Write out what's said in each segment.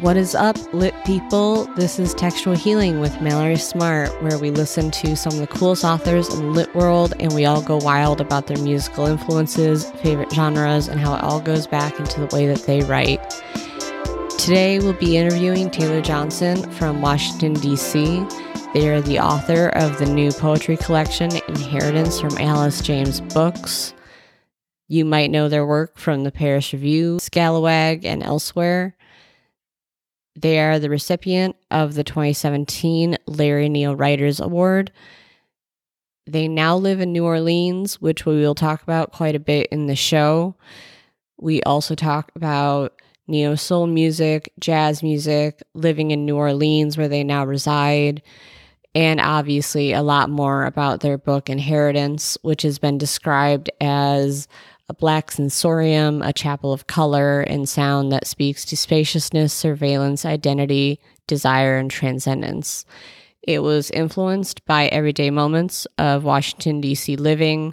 What is up, lit people? This is Textual Healing with Mallory Smart, where we listen to some of the coolest authors in the lit world and we all go wild about their musical influences, favorite genres, and how it all goes back into the way that they write. Today, we'll be interviewing Taylor Johnson from Washington, D.C. They are the author of the new poetry collection, Inheritance from Alice James Books. You might know their work from the Paris Review, Scalawag, and elsewhere. They are the recipient of the 2017 Larry Neal Writers Award. They now live in New Orleans, which we will talk about quite a bit in the show. We also talk about neo soul music, jazz music, living in New Orleans, where they now reside, and obviously a lot more about their book Inheritance, which has been described as a black sensorium, a chapel of color and sound that speaks to spaciousness, surveillance, identity, desire, and transcendence. It was influenced by everyday moments of Washington, D.C. living.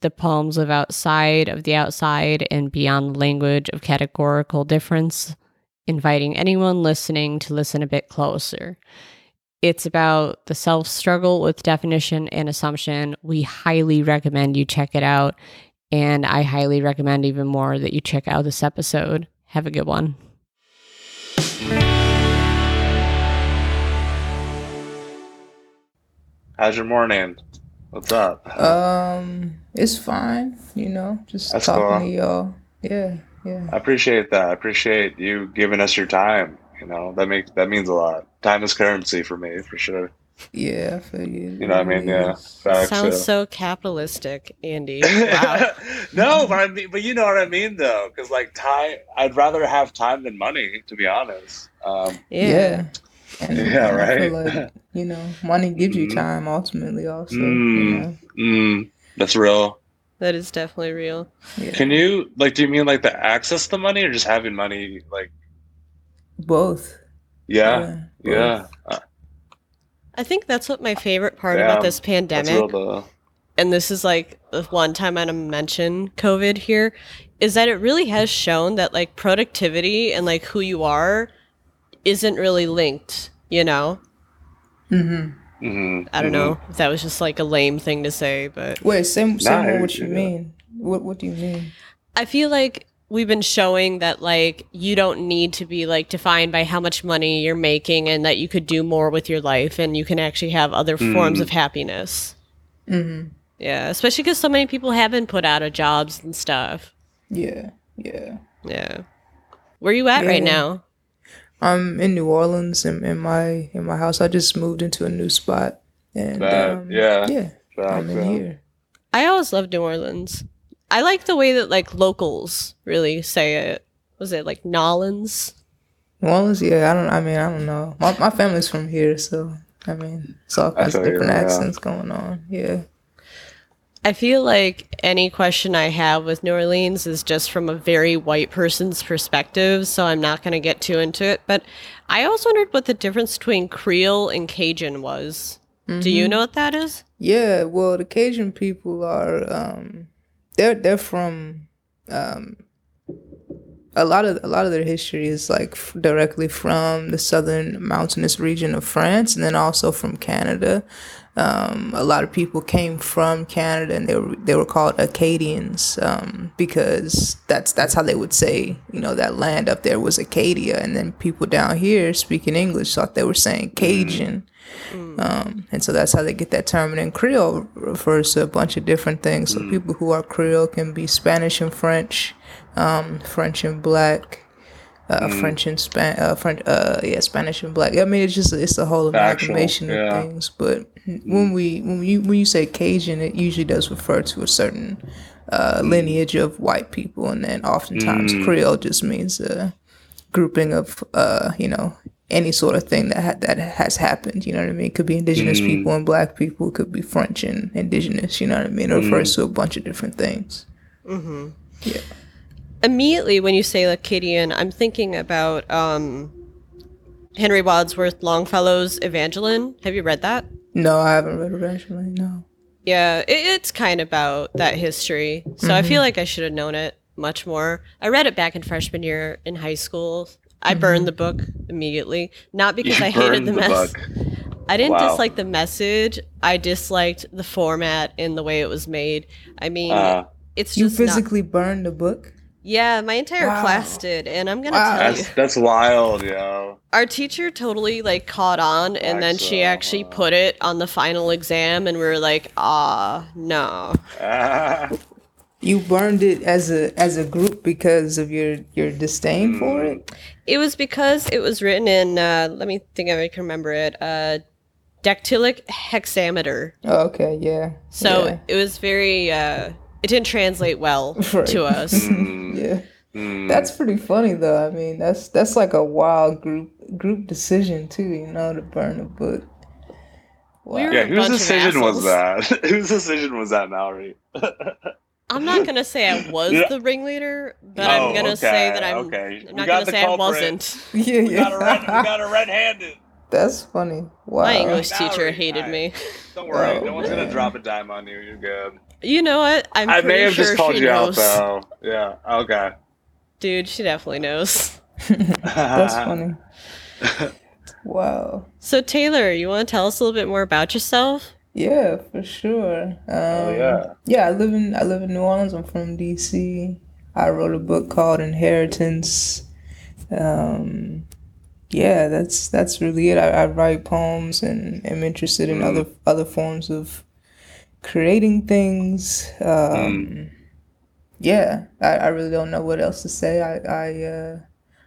The poems live outside of the outside and beyond the language of categorical difference, inviting anyone listening to listen a bit closer. It's about the self struggle with definition and assumption. We highly recommend you check it out. And I highly recommend even more that you check out this episode. Have a good one. How's your morning? What's up? Um, it's fine. You know, just That's talking cool. to y'all. Yeah, yeah. I appreciate that. I appreciate you giving us your time. You know, that makes that means a lot. Time is currency for me, for sure. Yeah, I feel you. You know what I mean? Yeah. Facts, Sounds yeah. so capitalistic, Andy. Wow. no, but I mean, but you know what I mean, though, because like time, I'd rather have time than money, to be honest. Um, yeah. Yeah. And, Yeah, and I feel right. like, you know, money gives you Mhm. time ultimately also. You Mm. know? mm, that's real. That is definitely real. Yeah. Can you like? Do you mean like the access to money, or just having money? Like, both. yeah, both. yeah. Uh, I think that's what my favorite part Damn, about this that's pandemic real though. and this is like the one time I'm gonna mention COVID here, is that it really has shown that like productivity and like who you are isn't really linked, you know? Mm-hmm. hmm I don't know if that was just like a lame thing to say, but Wait, say, say Nah, what you yeah. mean. What What do you mean? I feel like we've been showing that like you don't need to be like defined by how much money you're making and that you could do more with your life and you can actually have other forms Mm. of happiness. Mm-hmm. Yeah, especially because so many people have been put out of jobs and stuff. Yeah, yeah. Yeah. Where you at right now? I'm in New Orleans in, in my in my house. I just moved into a new spot. And That- um, yeah. yeah, I'm in yeah. here. I always loved New Orleans. I like the way that like locals really say it. Was it like Nolans? Nolans, yeah. I don't. I mean, I don't know. My my family's from here, so I mean, it's all kinds of different yeah. accents going on. Yeah. I feel like any question I have with New Orleans is just from a very white person's perspective, so I'm not going to get too into it. But I always wondered what the difference between Creole and Cajun was. Do you know what that is? Yeah, well, the Cajun people are um they're they're from um a lot of a lot of their history is like f- directly from the southern mountainous region of France and then also from Canada. Um, a lot of people came from Canada and they were they were called Acadians um, because that's that's how they would say you know that land up there was Acadia and then people down here speaking English thought they were saying Cajun. Um, and so that's how they get that term. And then Creole refers to a bunch of different things. So people who are Creole can be Spanish and French, um, French and Black, uh, French and Span, uh, French, uh, yeah, Spanish and Black. I mean, it's just it's a whole Factual, amalgamation of yeah. things. But when we when you when you say Cajun, it usually does refer to a certain uh, lineage of white people, and then oftentimes Creole just means a grouping of uh, you know any sort of thing that ha- that has happened. You know what I mean? It could be indigenous people and black people. It could be French and indigenous. You know what I mean? It refers to a bunch of different things. Immediately when you say Lacadian, I'm thinking about um, Henry Wadsworth Longfellow's Evangeline. Have you read that? No, I haven't read Evangeline. No. Yeah, it, it's kind of about that history. So I feel like I should have known it much more. I read it back in freshman year in high school. I burned the book immediately. Not because You I hated the the mess. book. I didn't Wow. dislike the message. I disliked the format and the way it was made. I mean, Uh, it's You just not- physically burned the book? Yeah, my entire Wow. class did, and I'm gonna Wow. tell you, that's that's wild, yo. our teacher totally like caught on, and then she actually put it on the final exam, and we were like, ah, no. Ah, You burned it as a as a group because of your your disdain for Mm. it? It was because it was written in. Uh, let me think if I can remember it. Uh, dactylic hexameter. Oh, okay, yeah. So yeah. it was very. Uh, it didn't translate well Right. to us. mm, yeah. mm. That's pretty funny though. I mean, that's that's like a wild group group decision too, you know, to burn a book. Wow. were- yeah. Whose decision was that? Whose decision was that, Mallory? I'm not gonna say I was Yeah. the ringleader, but Oh, I'm gonna say that I'm. okay. I'm not gonna the say I wasn't. yeah, We got a red. We yeah. got a red-handed. that's funny. Wow. My English teacher Mallory, hated hi. me. Don't worry. Oh, no one's gonna drop a dime on you. You're good. You know what? I'm I may have sure just called she you knows. out though. Yeah. Okay. Dude, she definitely knows. That's funny. Wow. So Taylor, you want to tell us a little bit more about yourself? Yeah, for sure. Um, yeah. Yeah, I live in I live in New Orleans. I'm from DC. I wrote a book called Inheritance. Um, yeah, that's that's really it. I, I write poems and am interested in Mm. other other forms of creating things. Um, Yeah, I, I really don't know what else to say. I I uh,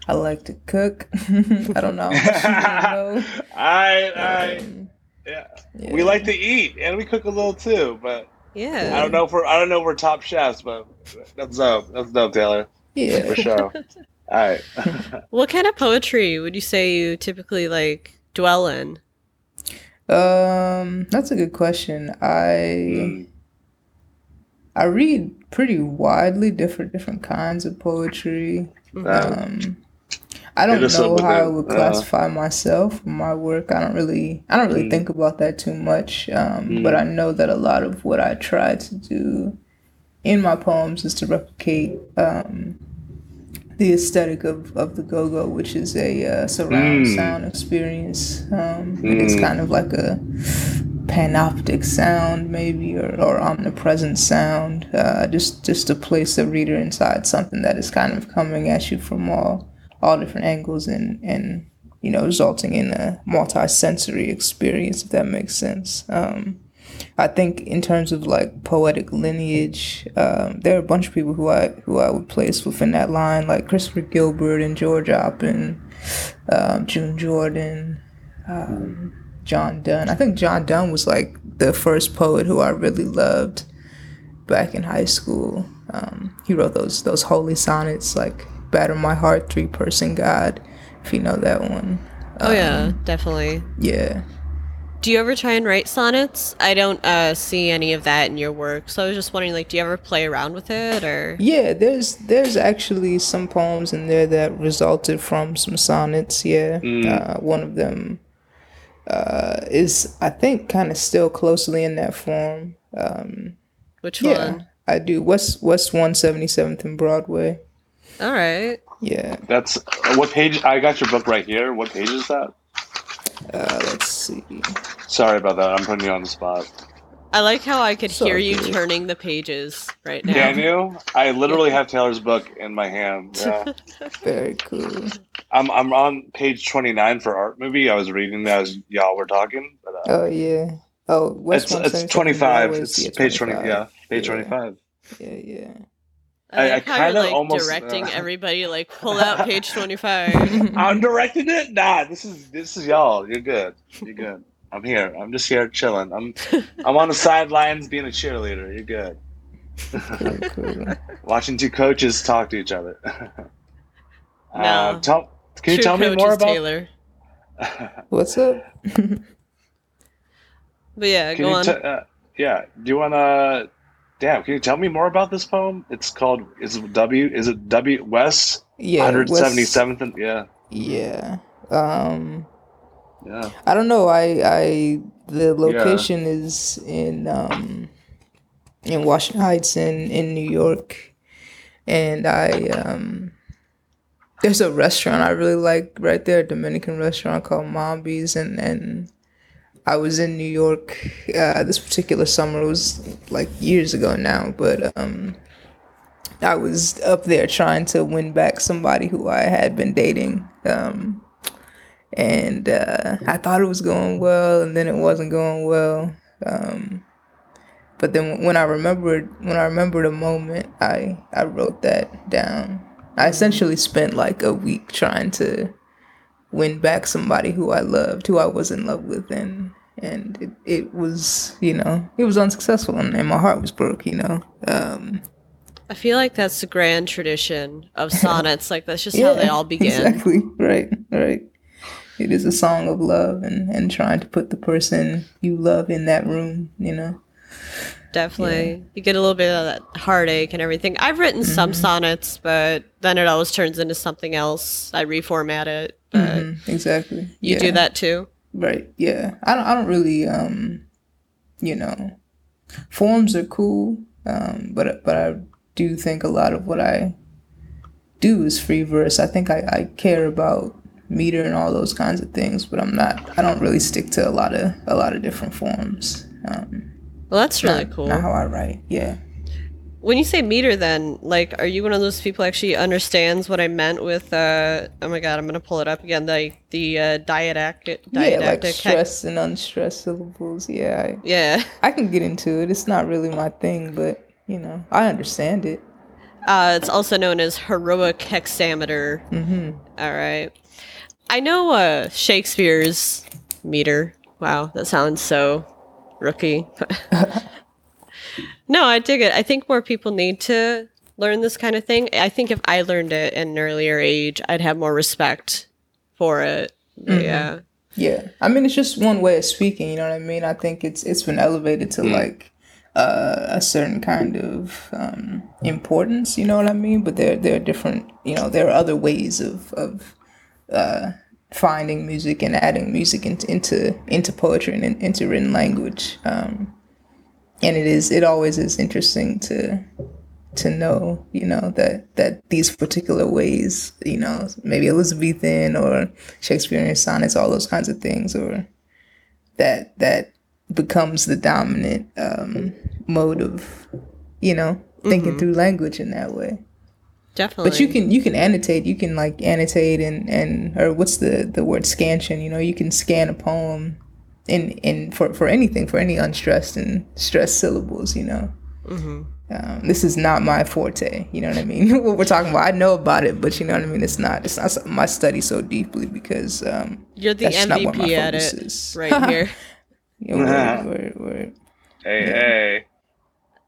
I like to cook. I don't know. How I. I, Um, yeah. yeah. We like to eat and we cook a little too, but Yeah. I don't know if we're I don't know if we're top chefs, but that's dope. That's dope, Taylor. Yeah. For sure. All right. What kind of poetry would you say you typically like dwell in? Um, that's a good question. I Mm. I read pretty widely different different kinds of poetry. Uh, Um, I don't Hit us up know how I it. would Uh. classify myself, my work. I don't really I don't really Mm. think about that too much. Um, Mm. but I know that a lot of what I try to do in my poems is to replicate um, the aesthetic of, of the go-go, which is a uh, surround Mm. sound experience. Um, and It's Mm. kind of like a panoptic sound, maybe, or, or omnipresent sound. Uh, just just to place the reader inside something that is kind of coming at you from all all different angles and and you know resulting in a multi-sensory experience, if that makes sense. Um, I think in terms of like poetic lineage, um, there are a bunch of people who I who I would place within that line, like Christopher Gilbert and George Oppen, um, June Jordan, um, John Donne. I think John Donne was like the first poet who I really loved back in high school. Um, he wrote those those holy sonnets like "Batter My Heart," "Three Person God," if you know that one. Oh yeah, definitely. Yeah. Do you ever try and write sonnets? I don't uh, see any of that in your work, so I was just wondering, like, do you ever play around with it, or? Yeah, there's there's actually some poems in there that resulted from some sonnets. Yeah, Mm. uh, one of them uh, is I think kind of still closely in that form. Um, Which yeah, one? I do. West West One Seventy Seventh and Broadway. All right. Yeah. That's what page I got your book right here. What page is that? Uh, let's see. Sorry about that. I'm putting you on the spot. I like how I could So hear you good. turning the pages right now. Can you? I literally have Taylor's book in my hand. Yeah. Very cool. I'm I'm on page 29 for art movie. I was reading that as y'all were talking, but uh, Oh yeah. Oh, West it's it's 25. It's yeah, page 20. Yeah, page Yeah. 25. Yeah, yeah. I I- I kinda like almost, directing uh, everybody, like pull out page twenty-five. I'm directing it. Nah, this is this is y'all. You're good. You're good. I'm here. I'm just here chilling. I'm I'm on the sidelines being a cheerleader. You're good. Cool, cool. Watching two coaches talk to each other. No. Uh, tell, can you tell me more about? Taylor? What's up? But yeah, Can go on. t- uh, yeah. Do you want to? Damn. Can you tell me more about this poem? It's called. Is it W? Is it W? West. Yeah. Hundred West- seventy seventh. and Yeah. Yeah. Um Yeah. I don't know. I I the location is in um in Washington Heights in in New York, and I um there's a restaurant I really like right there, a Dominican restaurant called Mombi's, and and I was in New York uh, this particular summer. It was like years ago now, but um, I was up there trying to win back somebody who I had been dating. Um, and uh, I thought it was going well, and then it wasn't going well. Um, but then when I remembered when I remembered a moment, I I wrote that down. I essentially spent like a week trying to win back somebody who I loved, who I was in love with, and and it, it was you know it was unsuccessful, and, and my heart was broke. You know. Um, I feel like that's the grand tradition of sonnets. like that's just how they all begin. Exactly. Right. Right. It is a song of love and and trying to put the person you love in that room. You know. Definitely. Yeah. You get a little bit of that heartache and everything. I've written mm-hmm. some sonnets, but then it always turns into something else. I reformat it. But mm-hmm. Exactly. You yeah. do that too? Right. Yeah. I don't I don't really um you know forms are cool. Um but but I do think a lot of what I do is free verse. I think I, I care about meter and all those kinds of things, but I'm not I don't really stick to a lot of a lot of different forms. Um well, that's really not, cool. Not how I write. Yeah. When you say meter, then like, are you one of those people actually understands what I meant with? uh Oh my god, I'm gonna pull it up again. The the uh, didactic, yeah, like stress and unstressed syllables. Yeah. I, yeah. I can get into it. It's not really my thing, but you know, I understand it. Uh, it's also known as heroic hexameter. Mm-hmm. All right. I know uh, Shakespeare's meter. Wow, that sounds so rookie. no, I dig it. I think more people need to learn this kind of thing. I think if I learned it at an earlier age, I'd have more respect for it. Mm-hmm. Yeah. Yeah. I mean, it's just one way of speaking, you know what I mean? I think it's it's been elevated to mm. like uh, a certain kind of um, importance, you know what I mean? But there there are different, you know, there are other ways of of uh, finding music and adding music into into, into poetry and in, into written language. Um, and it is it always is interesting to to know, you know, that that these particular ways, you know, maybe Elizabethan or Shakespearean sonnets, all those kinds of things, or that that becomes the dominant um, mode of, you know, thinking mm-hmm. through language in that way. Definitely. But you can you can annotate. You can like annotate and and or what's the the word scansion? You know, you can scan a poem in in for for anything for any unstressed and stressed syllables. You know. Mm-hmm. Um, this is not my forte. You know what I mean? what we're talking about, I know about it, but you know what I mean. It's not. It's not something I study so deeply because um, you're the MVP at it is. right here. you know, we're, we're, we're, hey, yeah. hey.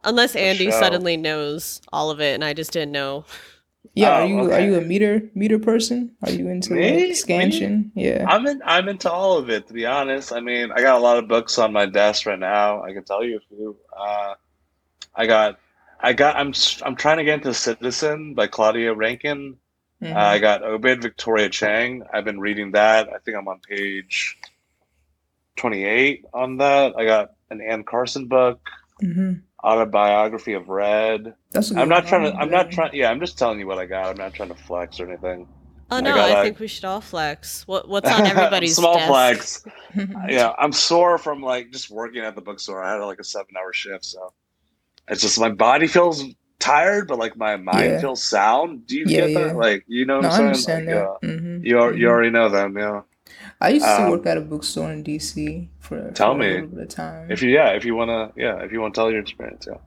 Unless Andy suddenly knows all of it and I just didn't know. Yeah, oh, are you okay. are you a meter meter person? Are you into Me? like scansion? Me? Yeah. I'm in I'm into all of it to be honest. I mean, I got a lot of books on my desk right now. I can tell you a few. Uh, I got I got I'm I'm trying to get into Citizen by Claudia Rankine. Mm-hmm. Uh, I got Obit Victoria Chang. I've been reading that. I think I'm on page 28 on that. I got an Anne Carson book. Mm-hmm autobiography of Red. That's I'm not trying to. I'm not trying. Yeah, I'm just telling you what I got. I'm not trying to flex or anything. Oh no, I, I think we should all flex. What what's on everybody's small desk? flex? yeah, I'm sore from like just working at the bookstore. I had like a seven hour shift, so it's just my body feels tired, but like my mind yeah. feels sound. Do you yeah, get yeah. that? Like you know, what no, I'm saying? Like, that. Mm-hmm. You mm-hmm. you already know them, yeah. I used to um, work at a bookstore in DC for tell for me a little bit of time. If you yeah, if you wanna yeah, if you wanna tell your experience, yeah.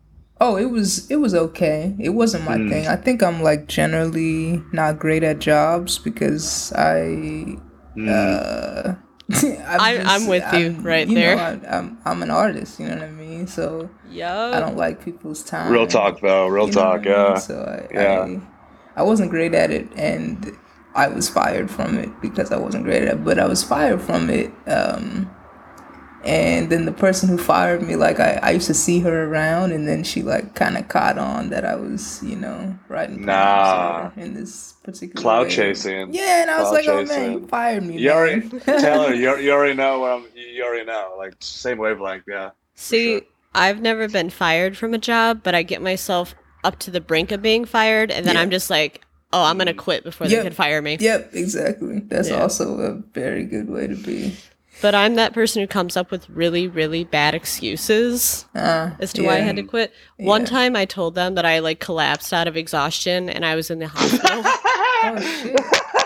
Oh, it was it was okay. It wasn't my mm. thing. I think I'm like generally not great at jobs because I mm. uh I'm, just, I'm, with you I'm, right you there. Know, I, am I'm, I'm an artist, you know what I mean. So yeah, I don't like people's time. Real talk, though. Real talk, yeah. I mean? So I, yeah, I, I wasn't great at it, and I was fired from it because I wasn't great at it. But I was fired from it. Um, and then the person who fired me, like I, I used to see her around, and then she like kind of caught on that I was, you know, writing nah. in this particular cloud way. chasing. Yeah, and I was like, chasing. oh man, you fired me. You already, Taylor, you, you already know what I'm. You already know, like same wavelength, yeah. See, sure. I've never been fired from a job, but I get myself up to the brink of being fired, and then yeah. I'm just like, oh, I'm gonna quit before Yep. they can fire me. Yep, exactly. That's Yeah. also a very good way to be. But I'm that person who comes up with really, really bad excuses Uh, as to why I had to quit. One Yeah. time I told them that I like collapsed out of exhaustion and I was in the hospital. Oh shit!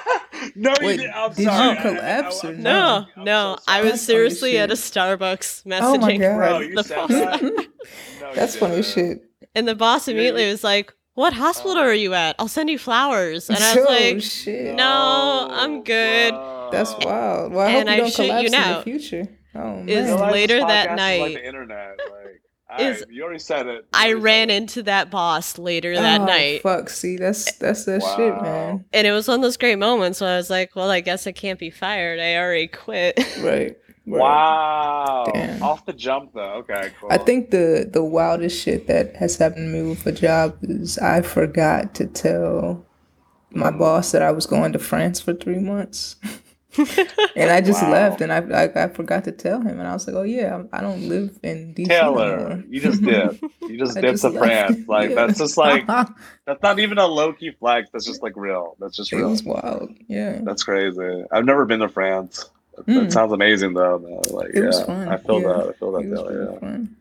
no, you Wait, did. I'm did you sorry. I- I- collapse I- or I'm no. I'm no. so I was That's seriously at a shit. Starbucks Oh my messaging God. Bro, you the said boss. that. No, you That's funny shit. And the boss immediately you- was like, What hospital are you at? I'll send you flowers. And I was oh like, shit! No, I'm oh, good. bro. That's wild. Well, I And hope I you don't shoot you collapse in now. the future. Oh Is man. Realize later that night- Like the internet. Like, Is- I- you already said it. You I ran it. into that boss later that oh, night. Fuck. See, that's that's that shit, man. And it was one of those great moments where I was like, Well, I guess I can't be fired. I already quit. Right. Wow. Damn. Off the jump, though. Okay, cool. I think the the wildest shit that has happened to me with a job is I forgot to tell my mm. boss that I was going to France for three months, and I just Wow. left, and I, I I forgot to tell him, and I was like, oh yeah, I, I don't live in DC Taylor, you just did. You just dipped to. France. Like Yeah. that's just like that's not even a low key flex. That's just like real. That's just real. it was wild. Yeah, That's crazy. I've never been to France. That, that Mm. sounds amazing though. though. Like it yeah, was fun. I feel yeah. that. I feel that. It though, really yeah. fun.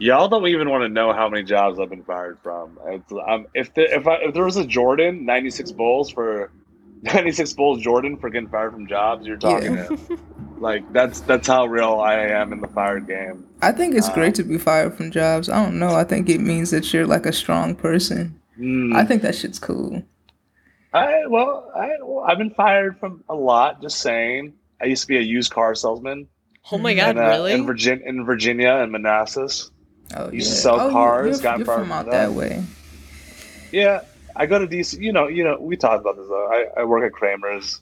Y'all don't even want to know how many jobs I've been fired from. It's, um, if the, if I, if there was a Jordan ninety six Bulls for ninety six Bulls Jordan for getting fired from jobs, you're talking Yeah. Like that's that's how real I am in the fired game. I think it's Um, great to be fired from jobs. I don't know. I think it means that you're like a strong person. Mm. I think that shit's cool. I well, I well, I've been fired from a lot. Just saying. I used to be a used car salesman oh my god, in, uh, really? in Virginia, in Virginia and Manassas. Oh, Used to yeah. sell oh, you- cars, You're, you're from from out that. that way. Yeah, I go to DC. You know, you know, we talked about this. Though. I, I work at Kramer's.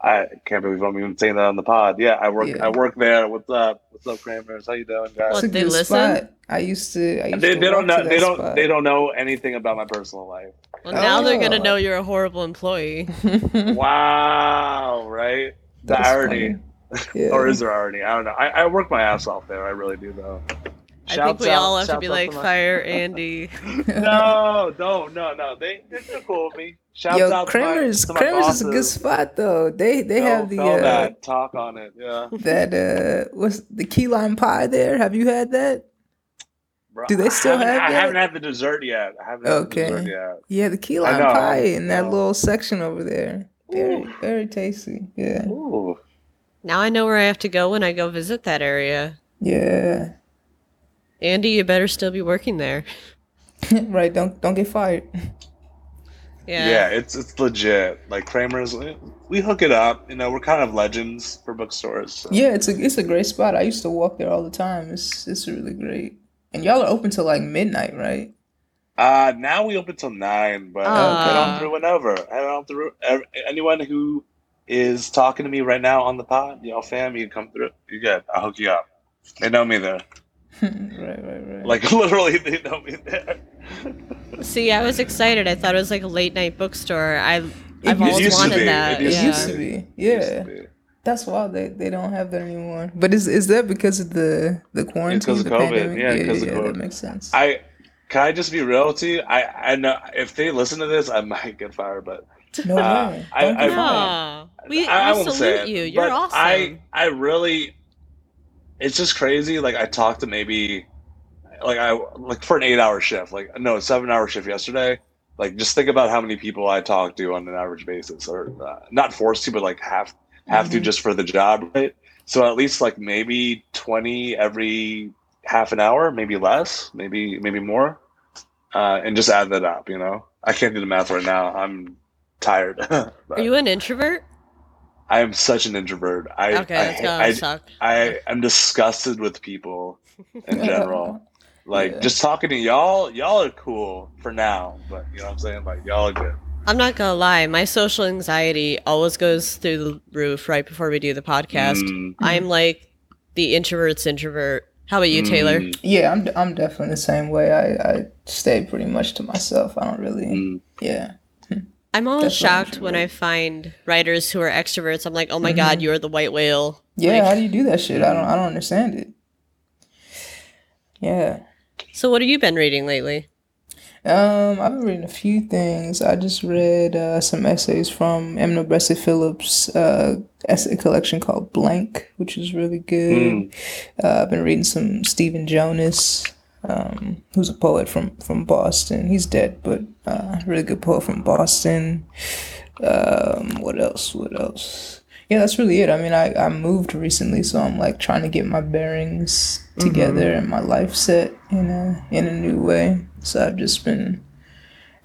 I can't believe I'm even saying that on the pod. Yeah, I work. Yeah. I work there. What's up? What's up, Kramer's? How you doing, guys? What, It's a they good listen? spot. I used to. I used they, to they don't know. They don't. spot. They don't know anything about my personal life. well, now they're gonna Oh. know you're a horrible employee. wow, right? The irony. Yeah. or is there irony? I don't know. I, I work my ass off there. I really do, though. I think we Shouts all have to be out like, my- fire Andy. no, no, no, no. They they're cool with me. Shouts Yo, out Kramer's to my, to my Kramer's is a good spot though. They they Feel- have the feel uh, that talk on it. Yeah. that uh what's the key lime pie there? Have you had that? Bro, Do they still haven't- have I that? haven't had the dessert yet. I haven't had Okay. the dessert yet. Yeah, the key lime pie in that little section over there. Very Ooh. very tasty. Yeah. Ooh. Now I know where I have to go when I go visit that area. Yeah. Andy, you better still be working there. right, don't don't get fired. Yeah. Yeah. it's it's legit. Like Kramer's, we- we hook it up. You know, we're kind of legends for bookstores. so- Yeah, it's a it's a great spot. I used to walk there all the time. It's it's really great. And y'all are open till like midnight, right? Uh, now we open till nine, but head on through whenever. Head on through. Anyone who is talking to me right now on the pod, y'all fam, you can come through. You good? I'll hook you up. They know me there. right, right, right. Like literally, they know me there. See, I was excited. I thought it was like a late night bookstore. I I've used- always wanted that. It it yeah. used to be. Yeah. That's why they, they don't have that anymore. But is is that because of the the quarantine, because of COVID. pandemic? Yeah, because of yeah, COVID. that makes sense. I can I just be real with you. I I know if they listen to this, I might get fired, but no uh, way. I- Don't I- No, we, I, I we won't say salute it, you. You're but awesome. I I really, it's just crazy. Like I talked to maybe, like I like for an eight hour shift, like no seven hour shift yesterday. Like just think about how many people I talk to on an average basis, or uh, not forced to, but like have have to Mhm. just for the job, right? So at least like maybe twenty every half an hour, maybe less, maybe maybe more, uh, and just add that up. You know, I can't do the math right now. I'm tired. Are you an introvert? I am such an introvert. I Okay, I, that's gonna I, suck. I am disgusted with people in general. Like Yeah. just talking to y'all, y'all are cool for now, but you know what I'm saying? Like y'all are good. I'm not gonna lie. My social anxiety always goes through the roof right before we do the podcast. Mm, I'm like the introvert's introvert. How about you, Taylor? mm, Yeah, I'm I'm definitely the same way. I I stay pretty much to myself. I don't really. mm. Yeah. I'm always Definitely shocked when I find writers who are extroverts. I'm like, oh my god, you're the white whale. Yeah. Like- how do you do that shit? I don't I don't understand it. Yeah. So, what have you been reading lately? Um, I've been reading a few things. I just read uh, some essays from Emma Bessie Phillips' uh, essay collection called Blank, which is really good. Mm. Uh, I've been reading some Stephen Jonas, um, who's a poet from, from Boston. He's dead, but uh, really good poet from Boston. Um, what else? What else? Yeah, that's really it. I mean, I, I moved recently, so I'm like trying to get my bearings together and my life set in a in a new way. So I've just been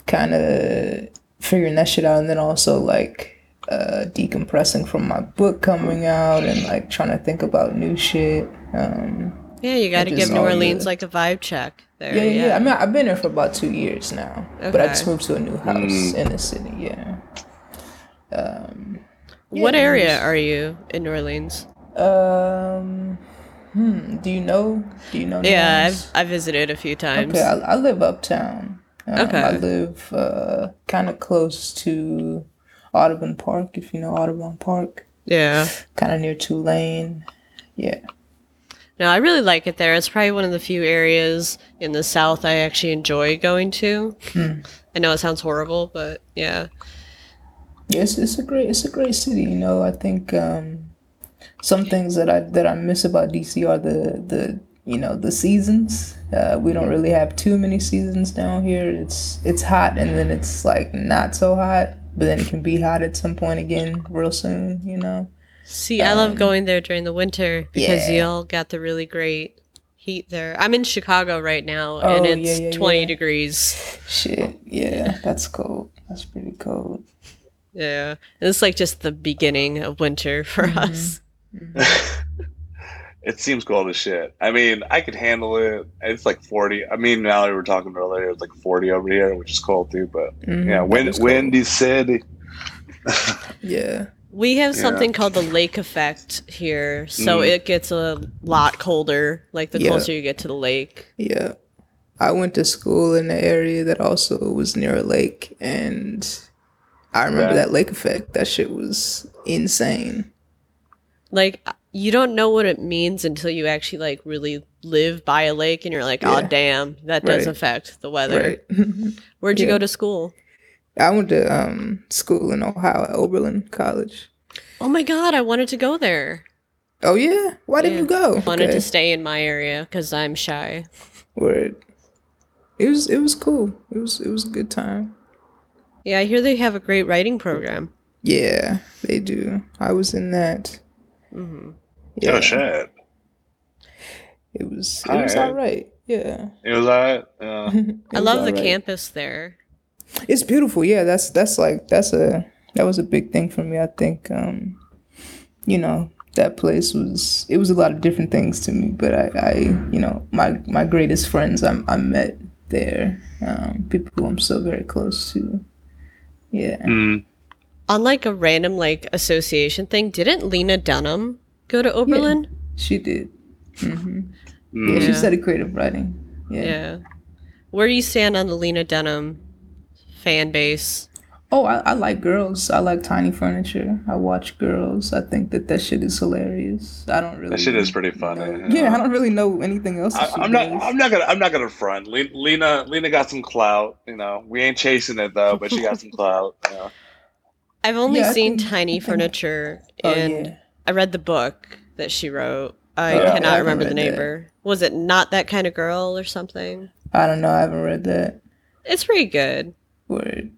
kind of figuring that shit out, and then also like uh, decompressing from my book coming out, and like trying to think about new shit. Um, Yeah, you got to give New Orleans the- like a vibe check there. yeah, yeah, yeah. I mean, I've been there for about two years now, but I just moved to a new house in the city. Yeah. Um, what yeah, area are you in New Orleans? um, hmm. Do you know? Do you know? Yeah, I've, I've visited a few times. Okay, I, I live uptown. Um, Okay. I live uh, kind of close to Audubon Park, if you know Audubon Park. Yeah. Kind of near Tulane. Yeah. No, I really like it there. It's probably one of the few areas in the South I actually enjoy going to. Hmm. I know it sounds horrible, but yeah. Yes, it's a great it's a great city. You know, I think um, some things that I that I miss about DC are the the you know the seasons. Uh, we don't really have too many seasons down here. It's it's hot and then it's like not so hot, but then it can be hot at some point again real soon. You know. See, I love going there during the winter because Um, yeah. y'all got the really great heat there. I'm in Chicago right now and Oh, it's yeah, yeah, 20 yeah. degrees. Shit, yeah, that's cold. That's pretty cold. Yeah. And it's like just the beginning of winter for Mm-hmm. us. it seems cold as shit. I mean, I could handle it. It's like 40. I mean, Mallory, we were talking earlier, it's like 40 over here, which is cold too. But Mhm, yeah, it wind, is cold. windy city. Yeah, We have Yeah. something called the lake effect here. So Mm. it gets a lot colder, like the Yeah. closer you get to the lake. yeah. I went to school in an area that also was near a lake, and I remember Yeah. that lake effect. That shit was insane. Like you don't know what it means until you actually like really live by a lake and you're like, "Oh Yeah. damn, that does Right. affect the weather." Right. Where'd you Yeah. go to school? I went to um, school in Ohio at Oberlin College. Oh my god, I wanted to go there. Oh yeah, why didn't Yeah. you go? I Wanted Okay. to stay in my area because I'm shy. Word. It was it was cool. It was it was a good time. Yeah, I hear they have a great writing program. Yeah, they do. I was in that. Hmm Yeah, Oh, shit. it was it was Alright. all right. Yeah, It was alright. Uh, It I love the alright. campus there. It's beautiful. Yeah, that's that's like that's a that was a big thing for me. I think um, you know that place was it was a lot of different things to me, but I, I you know my my greatest friends I I met there. Um, people who I'm so very close to. Yeah. mm, On like a random like association thing, didn't Lena Dunham go to Oberlin? She did. hmm mm. Yeah, she studied creative writing. Yeah. Yeah. Where do you stand on the Lena Dunham fan base? Oh, I, I like girls. I like tiny furniture. I watch girls. I think that that shit is hilarious. I don't really. That shit is pretty funny. know- yeah. Yeah, I don't really know anything else. I, I'm not. does. I'm not gonna. I'm not gonna front. Le- Lena. Lena got some clout. You know, we ain't chasing it though, but she got some clout. You know? I've only Yeah, seen think- Tiny I think- Furniture, Oh, and yeah. I read the book that she wrote. I Oh, cannot haven't remember the read that. neighbor. Was it not that kind of girl or something? I don't know. I haven't read that It's pretty good. word.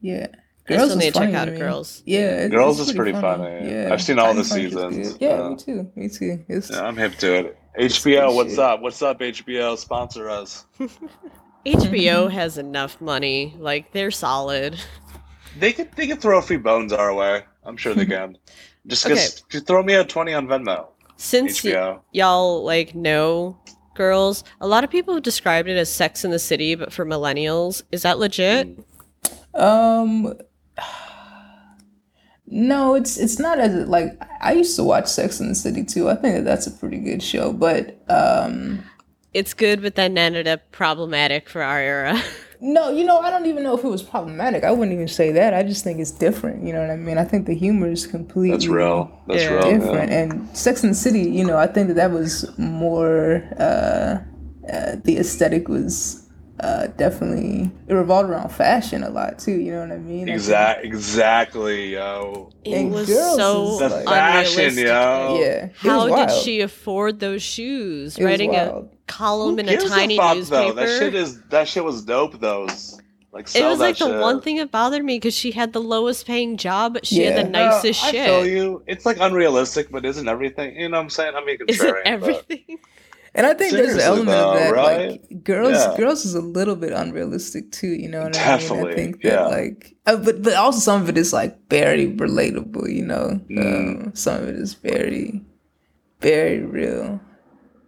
Yeah. I still is need to check out. Girls. Yeah, it- Girls it's is pretty funny. Yeah, I've seen all Tiny the seasons. Yeah, Uh, me too. Me too. It's Yeah, I'm hip to it. HBO, what's shit. up? What's up, HBO? Sponsor us. HBO has enough money. Like they're solid. They could. They could throw a few bones our way. I'm sure they can. Just, Okay. just, just throw me a twenty on Venmo. Since y- HBO. y'all like know girls, a lot of people have described it as Sex in the City, but for millennials, is that legit? Um, no, it's it's not as like I used to watch Sex in the City too. I think that that's a pretty good show, but um, It's good, but then ended up problematic for our era. no, you know I don't even know if it was problematic. I wouldn't even say that. I just think it's different. You know what I mean? I think the humor is completely That's real. That's Yeah. real. different. Yeah. And Sex and the City, you know, I think that that was more uh, uh, the aesthetic was uh, definitely it revolved around fashion a lot too. You know what I mean? I Exact, exactly, yo. It And was girls so The like- fashion, yo. Yeah. How did she afford those shoes? It Writing a column Who in a gives tiny fuck, newspaper. though? That shit is that shit was dope. Those like it was that like the shit. one thing that bothered me because she had the lowest paying job, but she had the nicest Yeah, shit. I feel you. It's like unrealistic, but isn't everything? You know what I'm saying? I'm being Is it contrarian. but- everything? And I think there's an Seriously, element of that. right? Like girls, Yeah. girls is a little bit unrealistic too. You know what I mean? I think that yeah. like, uh, but but also some of it is like very relatable. You know, Mm. um, some of it is very, very real.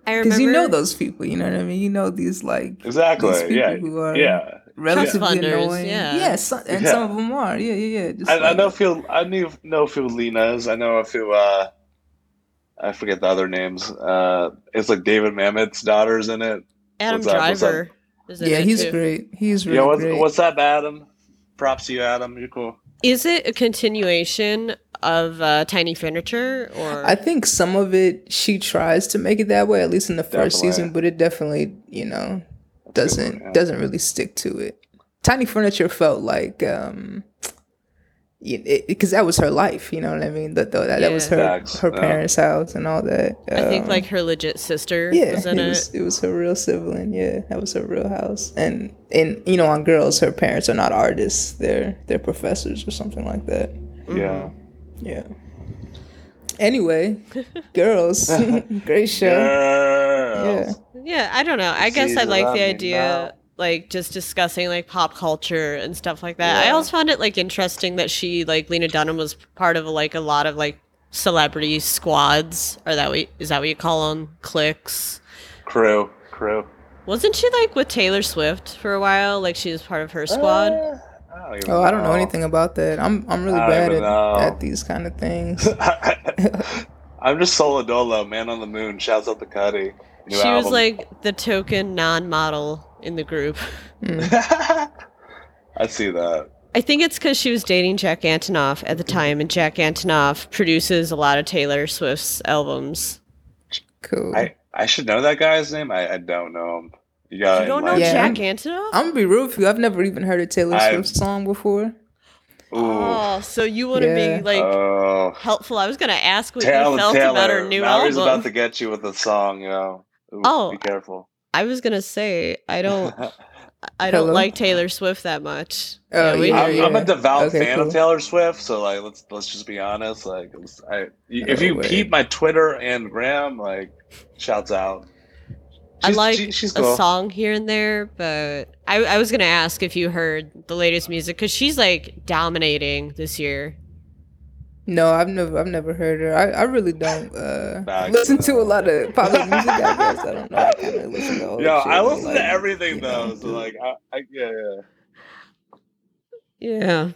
I remember Because you know those people. You know what I mean? You know these like Exactly. these people Yeah. who are yeah. relatively funders, annoying. yeah. yeah, some, and Yeah. some of them are. Yeah, yeah, yeah. Just I, I like- know a few. I knew know a few Lenas. I know a few. uh I forget the other names. Uh It's like David Mamet's daughters in it. Adam What's that? That? Driver. is Yeah, it, he's too. great. He's really Yo, what's, great. what's up, Adam? Props to you, Adam. You're cool. Is it a continuation of uh, Tiny Furniture or I think some of it she tries to make it that way, at least in the first Definitely. season, but it definitely, you know, doesn't yeah. doesn't really stick to it. Tiny Furniture felt like um because that was her life, you know what I mean? That that, that was her Facts, her yeah. parents' house and all that. I think Um, like her legit sister yeah, was in it it. was it was her real sibling. Yeah, that was her real house. And and you know, on girls, her parents are not artists; they're they're professors or something like that. Yeah. Yeah. Anyway, girls, great show. Yeah. Girls. Yeah, I don't know. I guess I like the idea, now. Like just discussing like pop culture and stuff like that. I Yeah. also found it like interesting that she, like Lena Dunham, was part of like a lot of like celebrity squads, or that we is that what you call them, cliques. Crew. Crew. Wasn't she like with Taylor Swift for a while? Like she was part of her squad. Uh, I don't Oh, I don't know anything about that. I'm I'm really bad at, at these kind of things. I'm just Solo Dolo, Man on the Moon. Shouts out to Cudi. New she was like the token non-model in the group. Hmm. I see that. I think it's because she was dating Jack Antonoff at the time, and Jack Antonoff produces a lot of Taylor Swift's albums. Cool. I, I should know that guy's name. I, I don't know him. You, You don't know like, Yeah. Jack Antonoff? I'm gonna be real with you. I've never even heard a Taylor I- Swift song before. Ooh. Oh, so you want to Yeah. be like oh. helpful? I was gonna ask what Taylor, you felt Taylor. about her new Mallory's album. about to get you with a song, you know. Ooh, Oh. Be careful. I was gonna say I don't, I don't Hello? like Taylor Swift that much. Oh, yeah, hear I'm, you. I'm a devout Okay, fan cool. of Taylor Swift, so like let's let's just be honest. Like, I, if No you way. peep my Twitter and Gram, like, shouts out. I like she- she's a song here and there, but I, I was gonna ask if you heard the latest music because she's like dominating this year. No, I've never I've never heard her. I, I really don't uh, Facts, listen to a lot of popular music. I guess I don't know. I kind of listen to old Yo, shit, I listen like, to everything you know, though. So like, I, I yeah, yeah. Yeah.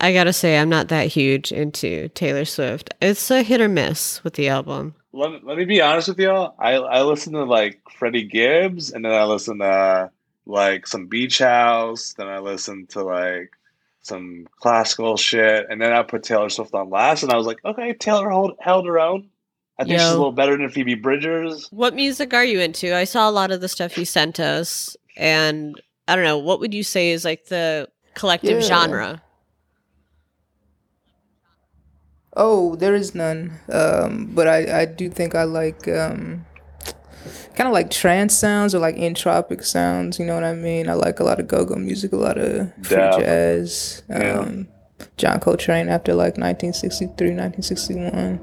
I gotta say, I'm not that huge into Taylor Swift. It's a hit or miss with the album. Let, me- let me be honest with y'all. I I listen to like Freddie Gibbs, and then I listen to like some Beach House. Then I listen to like some classical shit, and then I put Taylor Swift on last. And I was like, okay, Taylor hold, held her own. I think she's a little better than Phoebe Bridgers. What music are you into? I saw a lot of the stuff you sent us, and I don't know. What would you say is like the collective Yeah. genre? Oh, there is none. Um, but I, I do think I like um, kind of like trance sounds or like entropic sounds. You know what I mean? I like a lot of go-go music, a lot of free Def. jazz. Yeah. Um, John Coltrane after like 1963, 1961.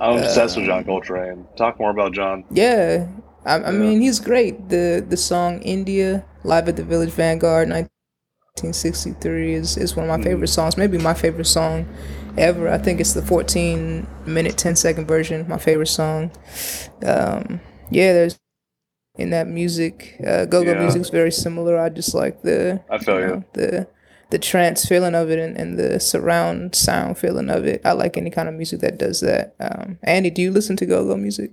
I'm obsessed Uh, with John Coltrane. Talk more about John. Yeah, I, I Yeah. mean he's great. The the song India live at the Village Vanguard 1963 is is one of my Mm. favorite songs. Maybe my favorite song ever. I think it's the 14 minute 10 second version. My favorite song. Um, yeah, there's in that music. Uh, go go Yeah. music's very similar. I just like the I feel you. know, the the trance feeling of it and, and the surround sound feeling of it. I like any kind of music that does that. Um, Andy, do you listen to go go music?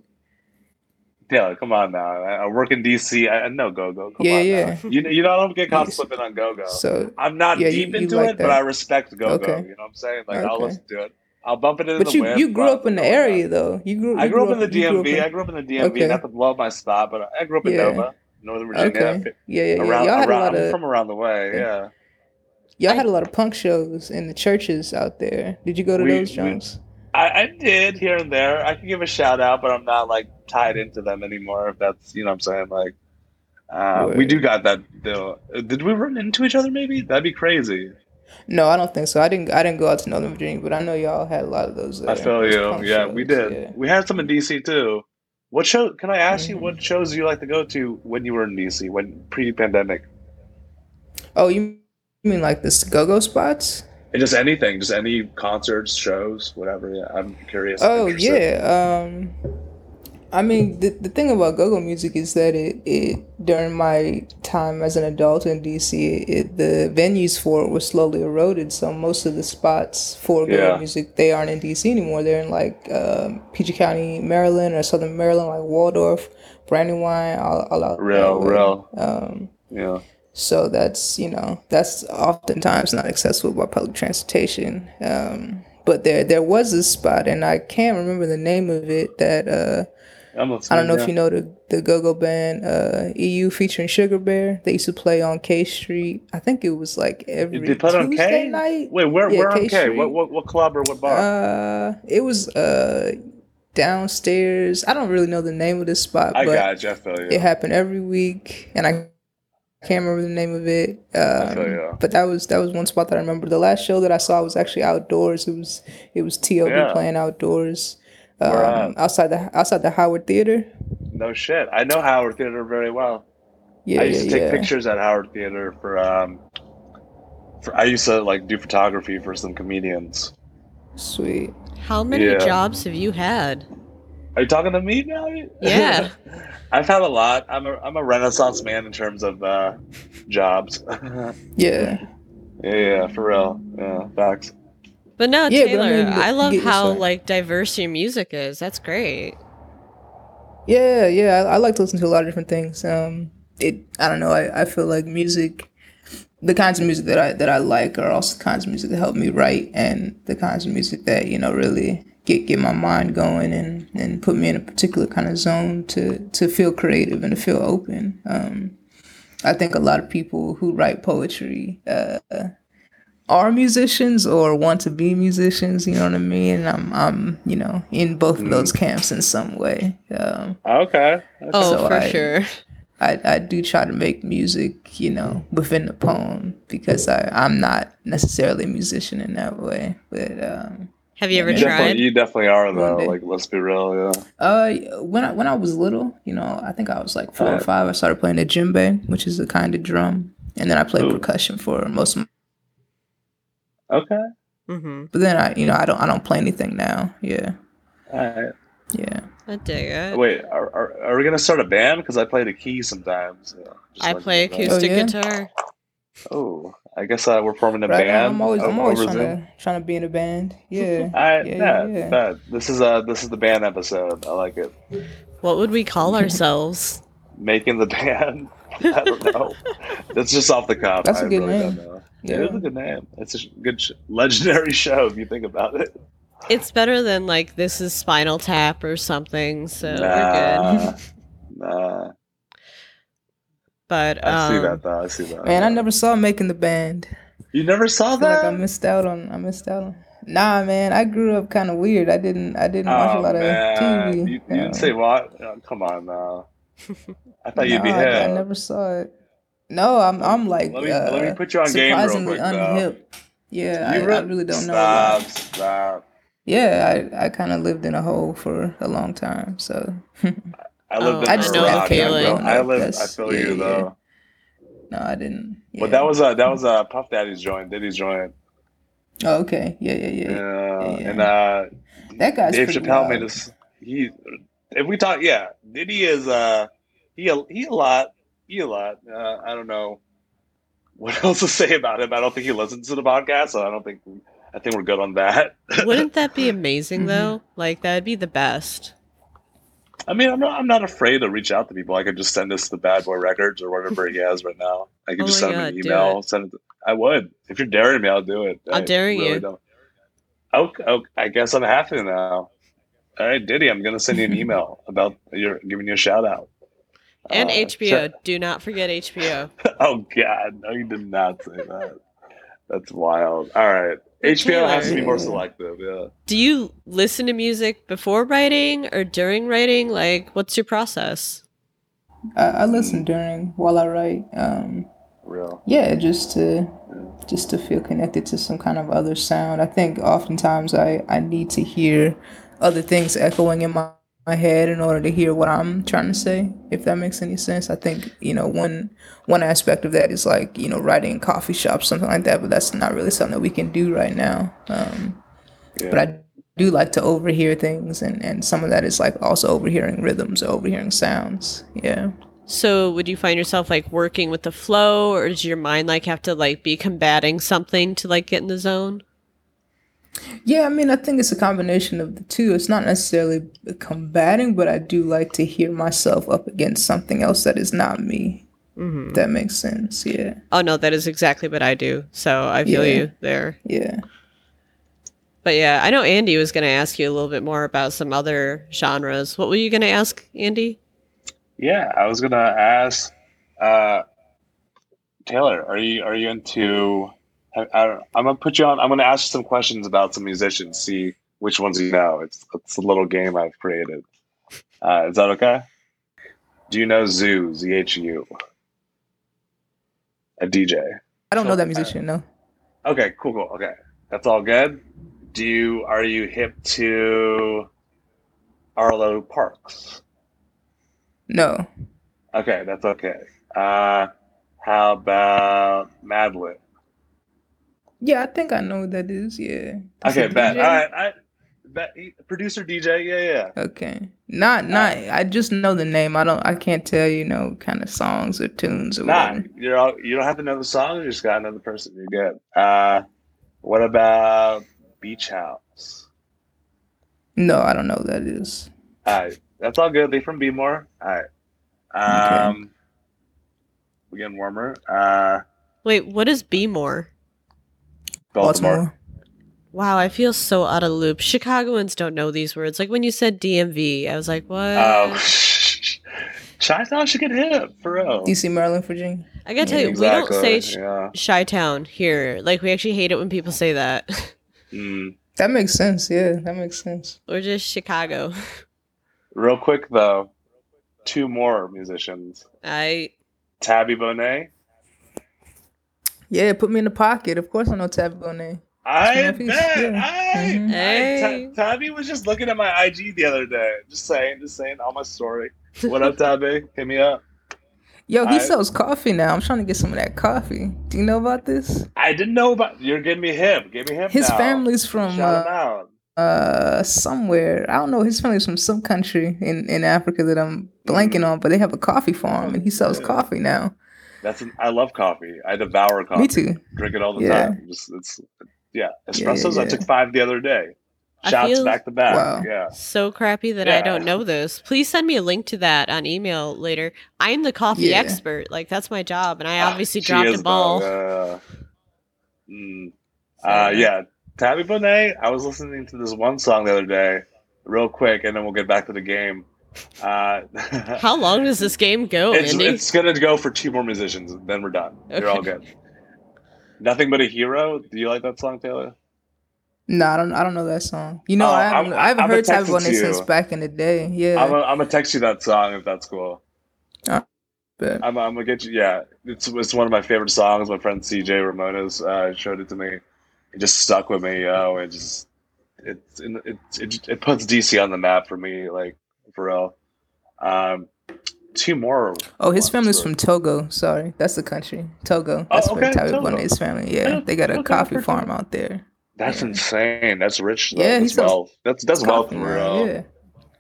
Yeah, come on now. I, I work in DC. I, I know Go Go. Yeah, on yeah. now. You you know I don't get caught slipping on Go Go. So I'm not Yeah, deep you into like it, but. I respect Go Go. Okay. You know what I'm saying? Like I'll listen to it. I'll bump it in But the you you grew up in the area though. You grew. I you grew up in the grew up DMV. in- I grew up in the DMV. Okay. Not to blow up my spot, but I grew up in Yeah. Nova. Northern Virginia. Okay. Yeah, yeah, yeah. Around, y'all had around, a lot of from around the way. Yeah. y'all I- had a lot of punk shows in the churches out there. Did you go to We- those Jones? I, I did here and there. I can give a shout out, but I'm not like tied into them anymore. If that's you know what I'm saying. Like, uh, we do got that. Though. Did we run into each other? Maybe that'd be crazy. No, I don't think so. I didn't. I didn't go out to Northern Virginia, but I know y'all had a lot of those. I feel you. Yeah, we did. yeah. We had some in DC too. What show? Can I ask you Mhm. what shows you like to go to when you were in DC when pre-pandemic? Oh, you mean like the go-go spots? And just anything, just any concerts, shows, whatever. Yeah, I'm curious. Oh yeah. Um, I mean, the the thing about go-go music is that it it during my time as an adult in DC, it, the venues for it were slowly eroded. So most of the spots for go-go Yeah. music they aren't in DC anymore. They're in like um, PG County, Maryland, or Southern Maryland, like Waldorf, Brandywine, all, all out Real, real. Um, Yeah. so that's you know that's oftentimes not accessible by public transportation. Um, but there there was a spot, and I can't remember the name of it. That uh, I'm I don't know if you know the the go go band uh, EU featuring Sugar Bear. They used to play on K Street. I think it was like every Did they on K? night. Wait, where? Yeah, where on K K? Street. What, what? What club or what bar? Uh, it was uh downstairs. I don't really know the name of this spot, I but got you. You. it happened every week, and I can't remember the name of it. Um. But that was that was one spot that I remember. The last show that I saw was actually outdoors. It was it was T.O.B. Yeah. playing outdoors um, outside the outside the Howard Theater. No shit. I know Howard Theater very well. Yeah, I used yeah, to take yeah. pictures at Howard Theater for um. For, I used to like do photography for some comedians. Sweet. How many Yeah. jobs have you had? Are you talking to me now? Yeah. I've had a lot. I'm a I'm a renaissance man in terms of uh, jobs. yeah, Yeah. yeah, for real. Yeah, facts. But no, Yeah, but I Taylor, mean, I, love how like diverse your music is. That's great. Yeah, yeah. I, I like to listen to a lot of different things. Um, it. I don't know. I, I feel like music. The kinds of music that I that I like are also the kinds of music that help me write, and the kinds of music that you know really get get my mind going and and put me in a particular kind of zone to to feel creative and to feel open. Um, I think a lot of people who write poetry uh, are musicians or want to be musicians. You know what I mean? I'm I'm you know in both of those camps in some way. Um, Okay. Oh, So for I- sure. I, I do try to make music, you know, within the poem because I, I'm not necessarily a musician in that way. But um, Have you ever You You tried? definitely, you definitely are though. Like, let's be real. Yeah. uh, when I when I was little, you know, I think I was like four or five. I started playing the djembe, which is a kind of drum, and then I played Ooh. percussion for most of. My, Okay. Mm-hmm. but then I, you know, I don't I don't play anything now. Yeah, All right. yeah. I dig it. Wait, are, are, are we gonna start a band? Because I play the key sometimes. Yeah, just I play acoustic Oh, yeah? guitar. Oh, I guess uh, we're forming a Right. band. I'm always I'm always trying Zoom. to trying to be in a band. Yeah. I, Yeah, yeah, yeah, yeah. bet. This is uh this is the band episode. I like it. What would we call ourselves? Making the band. I don't know. That's just off the cuff. That's a I good really name. Don't know. Yeah. It is a good name. It's a good, sh- legendary show if you think about it. It's better than like this is Spinal Tap or something. So we're good. nah. But I see um, that though. I see that. Man, I never saw making the band. You never saw I feel like that? I missed out on. I missed out on. Nah, man, I grew up kind of weird. I didn't. I didn't watch a oh lot of TV. you, you didn't um, say what? Oh, come on now. I thought you'd be here. I, I never saw it. No, I'm. I'm like. Let me- uh, let me put you on game real surprisingly quick, though. unhip. Yeah, I, re- I really don't know. Stop, lot. stop. Yeah, I, I kind of lived in a hole for a long time. So I lived Oh, in I the know the rock. feeling. I live. I feel yeah, you yeah. though. no, I didn't. Yeah. But that was uh that was uh Puff Daddy's joint, Diddy's joint. Oh, okay. Yeah, yeah, yeah. Yeah, yeah. and uh That guy's Dave Chappelle wild. made us. He, if we talk, yeah, Diddy is uh he he a lot, he a lot. Uh, I don't know what else to say about him. I don't think he listens to the podcast, so I don't think I think we're good on that. wouldn't that be amazing Mhm. though? Like that'd be the best. I mean, I'm not I'm not afraid to reach out to people. I could just send this to Bad Boy Records or whatever he has right now. I could Oh just my send him an email. it. Send it. I would if you're daring me. I'll do it. I'm I daring really you. Don't. Okay, okay, I guess I'm happy now. All right, Diddy, I'm gonna send you an email about your giving you a shout out. And Uh, HBO. Do not forget HBO. Oh God, no, you did not say that. That's wild. All right, HBO has to be more selective. Yeah. Do you listen to music before writing or during writing? Like, what's your process? I, I listen during while I write. Um, Real. yeah, just to just to feel connected to some kind of other sound. I think oftentimes I I need to hear other things echoing in my, my head in order to hear what I'm trying to say. If that makes any sense. I think you know one one aspect of that is like you know writing in coffee shops something like that. But that's not really something that we can do right now. Um, Yeah. but I do like to overhear things, and and some of that is like also overhearing rhythms, or overhearing sounds. Yeah. So, would you find yourself like working with the flow, or does your mind like have to like be combating something to like get in the zone? Yeah, I mean, I think it's a combination of the two. It's not necessarily combating, but I do like to hear myself up against something else that is not me. Mm-hmm. That makes sense. Yeah. Oh no, that is exactly what I do. So I feel Yeah. you there. Yeah. But yeah, I know Andy was going to ask you a little bit more about some other genres. What were you going to ask, Andy? Yeah, I was gonna ask, uh, Taylor, are you are you into? I, I don't, I'm gonna put you on. I'm gonna ask you some questions about some musicians. See which ones you know. It's it's a little game I've created. Uh, is that okay? Do you know ZHU? Z H U. A DJ. I don't know that musician, no. Okay, cool, cool. Okay, that's all good. Do you are you hip to Arlo Parks? No. Okay, that's okay. Uh, how about Madlib? Yeah, I think I know who that is. Yeah. That's Okay, a bet. DJ? All right, I bet producer DJ. Yeah, yeah. Okay. Not not I just know the name. I don't I can't tell you know kind of songs or tunes or Nah, whatever. you're all, you don't have to know the song. You just got another person. You're good. Uh, what about Beach House? No, I don't know who that is. All right, that's all good. They from Bmore. All right. Um, we're getting warmer. Uh, Wait, what is Be More? Baltimore. Baltimore. Wow, I feel so out of loop. Chicagoans don't know these words. Like when you said DMV, I was like, what? Oh, Chi Town should get hip for real. DC, Maryland, Virginia. I gotta tell you, we don't say sh- Chi Town here. Like we actually hate it when people say that. Mm. That makes sense. Yeah, that makes sense. or just Chicago. Real quick though, two more musicians. I Tabi Bonney. Yeah, put me in the pocket. Of course I know Tabi Bonney. I Memphis, bet. yeah. I, Mhm. I- Hey. Ta- Tabi was just looking at my IG the other day. Just saying, just saying all my story. What up, Tabi? Hit me up. Yo, he I- sells coffee now. I'm trying to get some of that coffee. Do you know about this? I didn't know about. You're getting me hip. Get me hip. His now. family's from Shout him uh, out. uh somewhere. I don't know. His family's from some country in in Africa that I'm blanking on, but they have a coffee farm and he sells Yeah. coffee now. That's. An, I love coffee. I devour coffee. Me too. Drink it all the Yeah. time. Just it's. Yeah, espressos. I yeah. took five the other day. I Shots feel- back to back. Wow. Yeah. so crappy that I don't know this. Please send me a link to that on email later. I'm the coffee Yeah. expert. Like that's my job, and I Ah, obviously she dropped is, a ball. though, yeah. Mm. So, Uh, yeah, Tabi Bonney. I was listening to this one song the other day, real quick, and then we'll get back to the game. Uh, How long does this game go, it's, Andy? it's gonna go for two more musicians, and then we're done. You're all good. Nothing but a hero. Do you like that song, Taylor? No, I don't. I don't know that song. You know, Oh, I haven't, I'm- I haven't I'm heard gonna it since back in the day. Yeah, I'm gonna text you that song if that's cool. but I'm, I'm gonna get you. Yeah, it's it's one of my favorite songs. My friend CJ Ramones uh, showed it to me. It just stuck with me. Yo, it just it it it, it puts DC on the map for me. Like for real. Um, two more. oh, his family's were- from Togo. Sorry, that's the country. Togo. Oh, That's where okay, Tabi Togo. Bonney's family. Yeah, Yeah, they got a okay, coffee okay. farm out there. That's Yeah. insane. That's rich. Though. Yeah, he that's sells wealth. That's that's wealth Coffee for now, real. Yeah,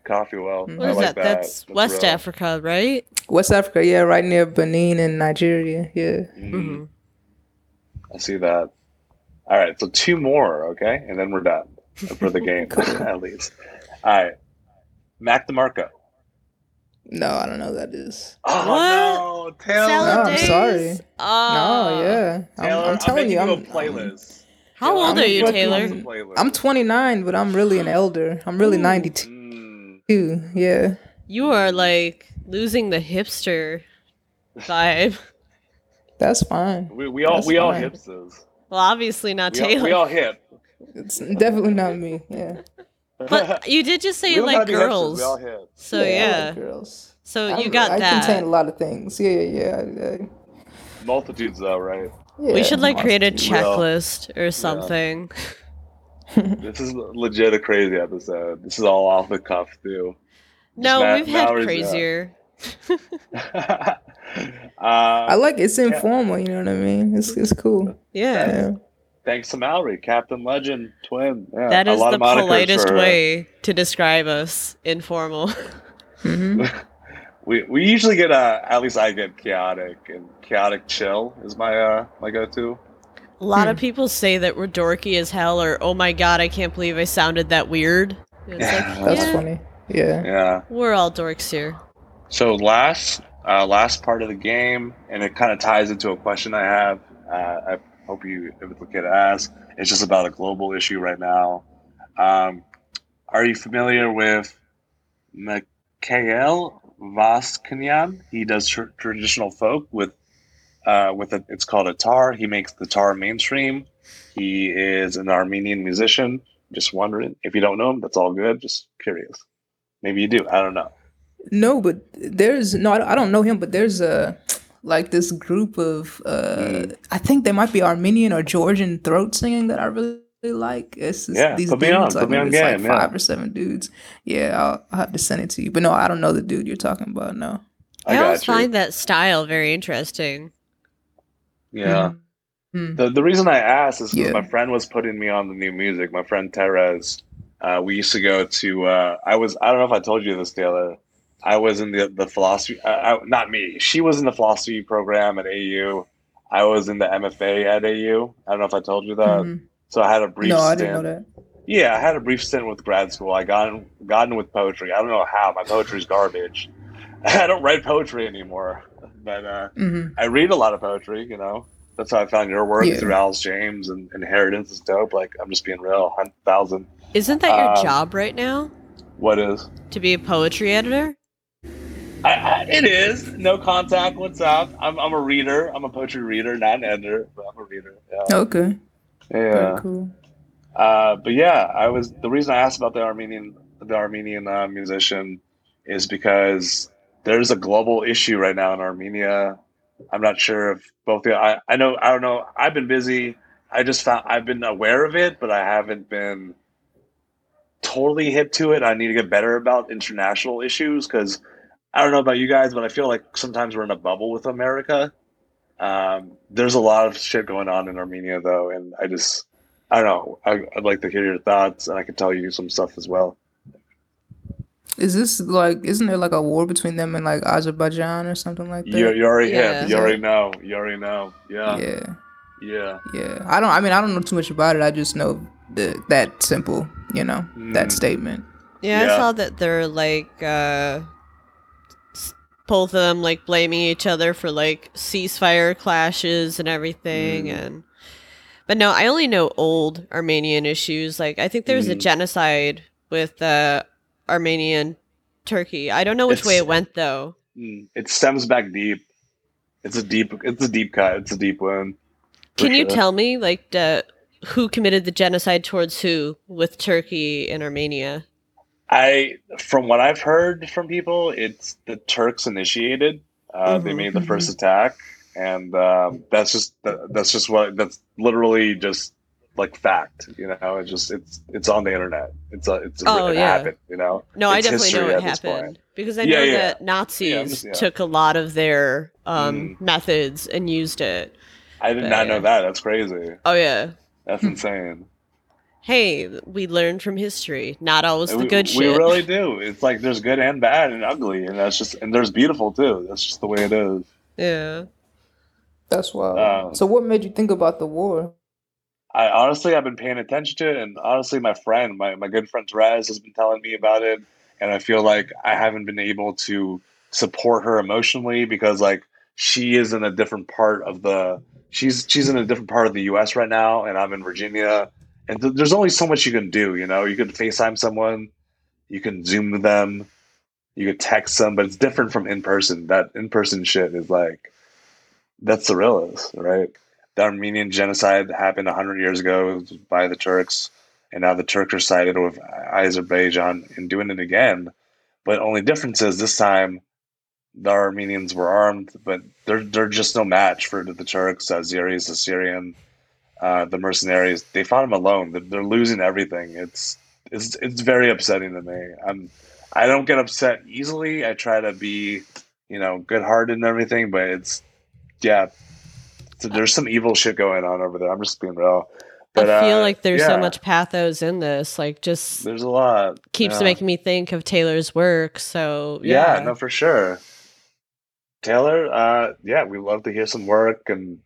Coffee wealth. Mhm. what I is like that? That's That's West real. Africa, right? West Africa. Yeah, right near Benin and Nigeria. Yeah. Mm, hmm I see that. All right, so two more, okay, and then we're done for the game at least. All right, Mac DeMarco. No, I don't know who that is. Oh no, Taylor! No, I'm Days? sorry. Oh, no, yeah. I'm, Taylor, I'm telling making you, I'm, a playlist. How old I'm are you, making Taylor? I'm 29, but I'm really an elder. I'm really Ooh. 92. Mm, Yeah. You are like losing the hipster vibe. That's fine. We, we all That's we all hipsters. Well, obviously not We all, Taylor. we all hip. It's definitely not me. Yeah. But you did just say you don't like gotta girls. We all hip. So I yeah. like girls. So I- you got I that. contain a lot of things. Yeah, yeah, yeah. yeah. Multitudes though, right? yeah we should like create a multitude. checklist or something. This is legit a crazy episode. This is all off the cuff too. No, Ma- we've had Mallory's, uh, crazier. uh, I like it's informal. You know what I mean? It's it's cool. Yeah. Yeah. Thanks to Mallory, Captain Legend, twin. Yeah, That a lot the of politest for her. way to describe us. Informal. hmm We we usually get uh at least I get chaotic and chaotic chill is my uh my go to. A lot Hmm. of people say that we're dorky as hell, or oh my god, I can't believe I sounded that weird. It's like, That's yeah, funny. Yeah. Yeah. we're all dorks here. So last uh, last part of the game, and it kind of ties into a question I have. Uh, I hope you if it's okay ask. It's just about a global issue right now. Um, are you familiar with Mikhail Voskanyan? He does tr- traditional folk with uh, with a, it's called a tar. He makes the tar mainstream. He is an Armenian musician. Just wondering if you don't know him, that's all good. Just curious. Maybe you do. I don't know. No, but there's no. I don't know him, but there's a like this group of. uh Mm. I think they might be Armenian or Georgian throat singing that I really like. It's just Yeah, these put me dudes, on, like put me on maybe it's like game, yeah. five or seven dudes. Yeah, I'll, I'll have to send it to you. But no, I don't know the dude you're talking about. No. I, got always you. find that style very interesting. Yeah. Mm. The the reason I asked is because Yeah. my friend was putting me on the new music. My friend Terez. Uh, we used to go to. Uh, I was. I don't know if I told you this, Taylor. I was in the the philosophy. Uh, I, not me. She was in the philosophy program at AU. I was in the MFA at AU. I don't know if I told you that. Mhm. So I had a brief. No, I didn't know that. Yeah, I had a brief stint with grad school. I got in, got in with poetry. I don't know how. My poetry's garbage. I don't write poetry anymore. But uh, hmm I read a lot of poetry, you know. That's how I found your work Yeah. through Alice James and Inheritance is dope. Like, I'm just being real. 100,000. Isn't that your Um, job right now? What is? To be a poetry editor? I, I, it is. No contact. What's up? I'm, I'm a reader. I'm a poetry reader, not an editor, but I'm a reader. Yeah. Okay. yeah. Very cool. Uh, but yeah, I was the reason I asked about the Armenian the Armenian uh, musician is because there's a global issue right now in Armenia. I'm not sure if both the I, I know I don't know. I've been busy. I just found I've been aware of it, but I haven't been totally hip to it. I need to get better about international issues because I don't know about you guys, but I feel like sometimes we're in a bubble with America. Um, there's a lot of shit going on in Armenia though, and I just I don't know. I, I'd like to hear your thoughts, and I can tell you some stuff as well. Is this like? Isn't there like a war between them and like Azerbaijan or something like that? You, you already Yeah. hip. You already know. You already know. Yeah, yeah. yeah. Yeah, I don't. I mean, I don't know too much about it. I just know the, that simple, you know, that Mm. statement. Yeah, Yeah. I saw that they're like uh s- both of them like blaming each other for like ceasefire clashes and everything Mm. and but no, I only know old Armenian issues. Like I think there was a Mm. genocide with uh Armenian Turkey. I don't know which It's- way it went though. Mm. It stems back deep. It's a deep. It's a deep cut. It's a deep wound. for Can you sure. tell me like the who committed the genocide towards who with Turkey and Armenia? I, from what I've heard from people, it's the Turks initiated. Uh, They Mhm, made the first attack, and um, that's just that's just what that's literally just like fact. You know, it's just it's it's on the internet. It's a it's a, Oh, it yeah. happened. You know, No, I definitely know what happened because I know yeah. that Nazis Yeah, took a lot of their um, Mm. methods and used it. I did But, not know that. That's crazy. Oh yeah. That's insane. Hey, we learned from history. Not always the we, good we shit. We really do. It's like there's good and bad and ugly, and that's just and there's beautiful too. That's just the way it is. yeah. That's wild. Um, so, what made you think about the war? I honestly I've been paying attention to it, and honestly, my friend, my, my good friend Therese, has been telling me about it, and I feel like I haven't been able to support her emotionally because like she is in a different part of the she's she's in a different part of the U.S. right now, and I'm in Virginia, and th- there's only so much you can do. You know, you can Facetime someone, you can Zoom them, you could text them, but it's different from in person. That in person shit is like that's the realest, right? The Armenian genocide happened hundred years ago by the Turks, and now the Turks are sided with Azerbaijan in doing it again. But only difference is this time the Armenians were armed, but they're they're just no match for the, Turks, Azeris, Syrian, uh, the mercenaries. They fought them alone. They're, they're losing everything. It's it's it's very upsetting to me. I'm I don't get upset easily. I try to be, you know, good hearted and everything, but it's yeah. So there's some evil shit going on over there. I'm just being real. But, I feel uh, like there's yeah. so much pathos in this. Like, just there's a lot. Keeps yeah. making me think of Taylor's work. So yeah, yeah no, for sure. Taylor, uh, yeah, we love to hear some work, and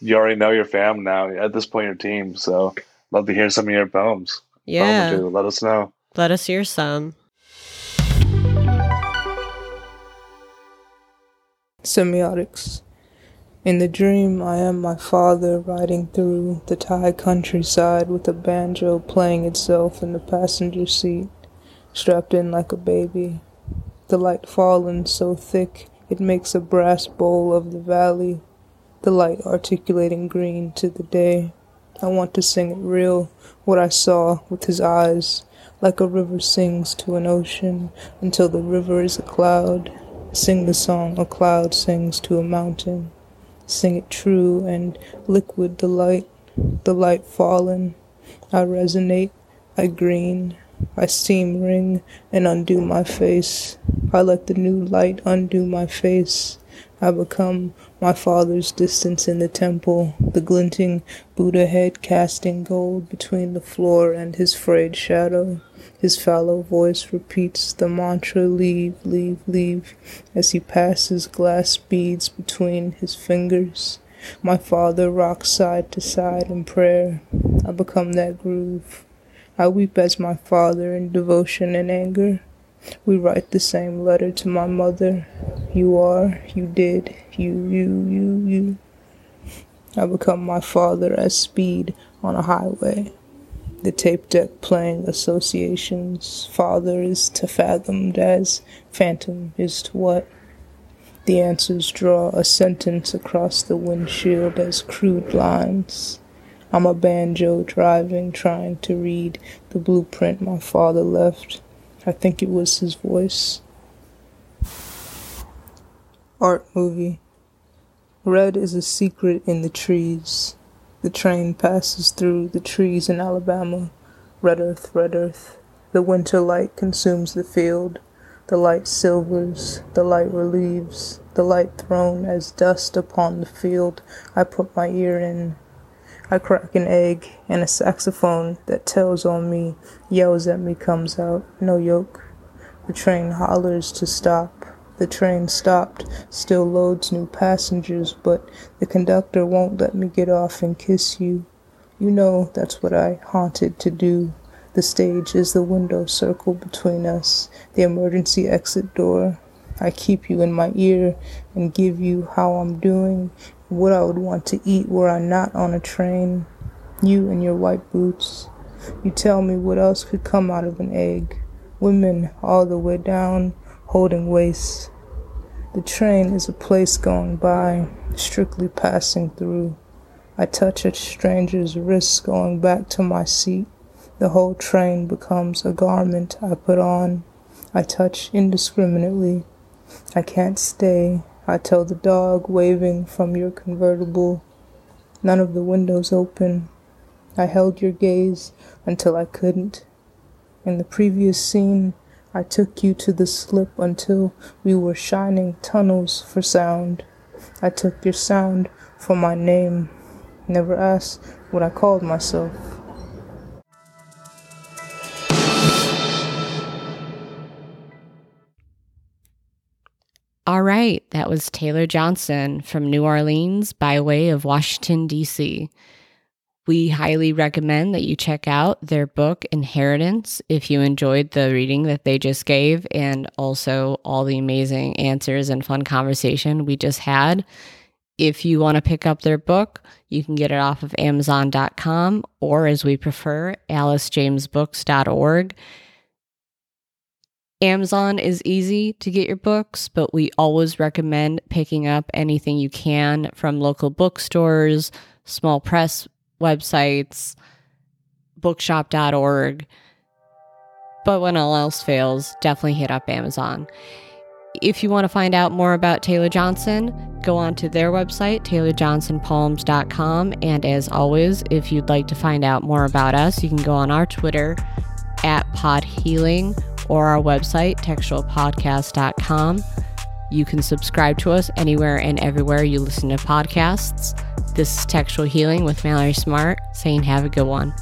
you, you already know your fam now. At this point, your team, so love to hear some of your poems. Yeah, poem let us know. Let us hear some. Semiotics. In the dream, I am my father riding through the Thai countryside with a banjo playing itself in the passenger seat, strapped in like a baby. The light fallen so thick it makes a brass bowl of the valley, the light articulating green to the day. I want to sing it real, what I saw with his eyes, like a river sings to an ocean until the river is a cloud Sing the song a cloud sings to a mountain. Sing it true and liquid the light, the light fallen. I resonate, I green, I steam ring and undo my face. I let the new light undo my face. I become my father's distance in the temple, the glinting Buddha head casting gold between the floor and his frayed shadow. His fallow voice repeats the mantra leave, leave, leave as he passes glass beads between his fingers. My father rocks side to side in prayer. I become that groove. I weep as my father in devotion and anger. We write the same letter to my mother. You are, you did, you, you, you, you. I become my father as speed on a highway the tape deck playing associations. Father is to fathomed as phantom is to what? The answers draw a sentence across the windshield as crude lines. I'm a banjo driving, trying to read the blueprint my father left. I think it was his voice. Art movie. Red is a secret in the trees. The train passes through the trees in Alabama. Red earth, red earth. The winter light consumes the field. The light silvers, the light relieves, the light thrown as dust upon the field. I put my ear in. I crack an egg, and a saxophone that tells on me, yells at me, comes out. No yolk. The train hollers to stop. The train stopped, still loads new passengers, but the conductor won't let me get off and kiss you. You know that's what I haunted to do. The stage is the window circle between us, the emergency exit door. I keep you in my ear and give you how I'm doing, what I would want to eat were I not on a train. You and your white boots. You tell me what else could come out of an egg. Women all the way down holding waist. The train is a place going by, strictly passing through. I touch a stranger's wrist going back to my seat. The whole train becomes a garment I put on. I touch indiscriminately. I can't stay. I tell the dog waving from your convertible. None of the windows open. I held your gaze until I couldn't. In the previous scene, I took you to the slip until we were shining tunnels for sound. I took your sound for my name, never asked what I called myself. Right, that was Taylor Johnson from New Orleans by way of Washington, D.C. We highly recommend that you check out their book, Inheritance, if you enjoyed the reading that they just gave and also all the amazing answers and fun conversation we just had. If you want to pick up their book, you can get it off of Amazon.com or, as we prefer, AliceJamesBooks.org. Amazon is easy to get your books, but we always recommend picking up anything you can from local bookstores, small press websites, bookshop.org. But when all else fails, definitely hit up Amazon. If you want to find out more about Taylor Johnson, go on to their website, taylorjohnsonpoems.com. And as always, if you'd like to find out more about us, you can go on our Twitter at Pod Healing or our website, textualpodcast.com. You can subscribe to us anywhere and everywhere you listen to podcasts. This is Textual Healing with Mallory Smart saying have a good one.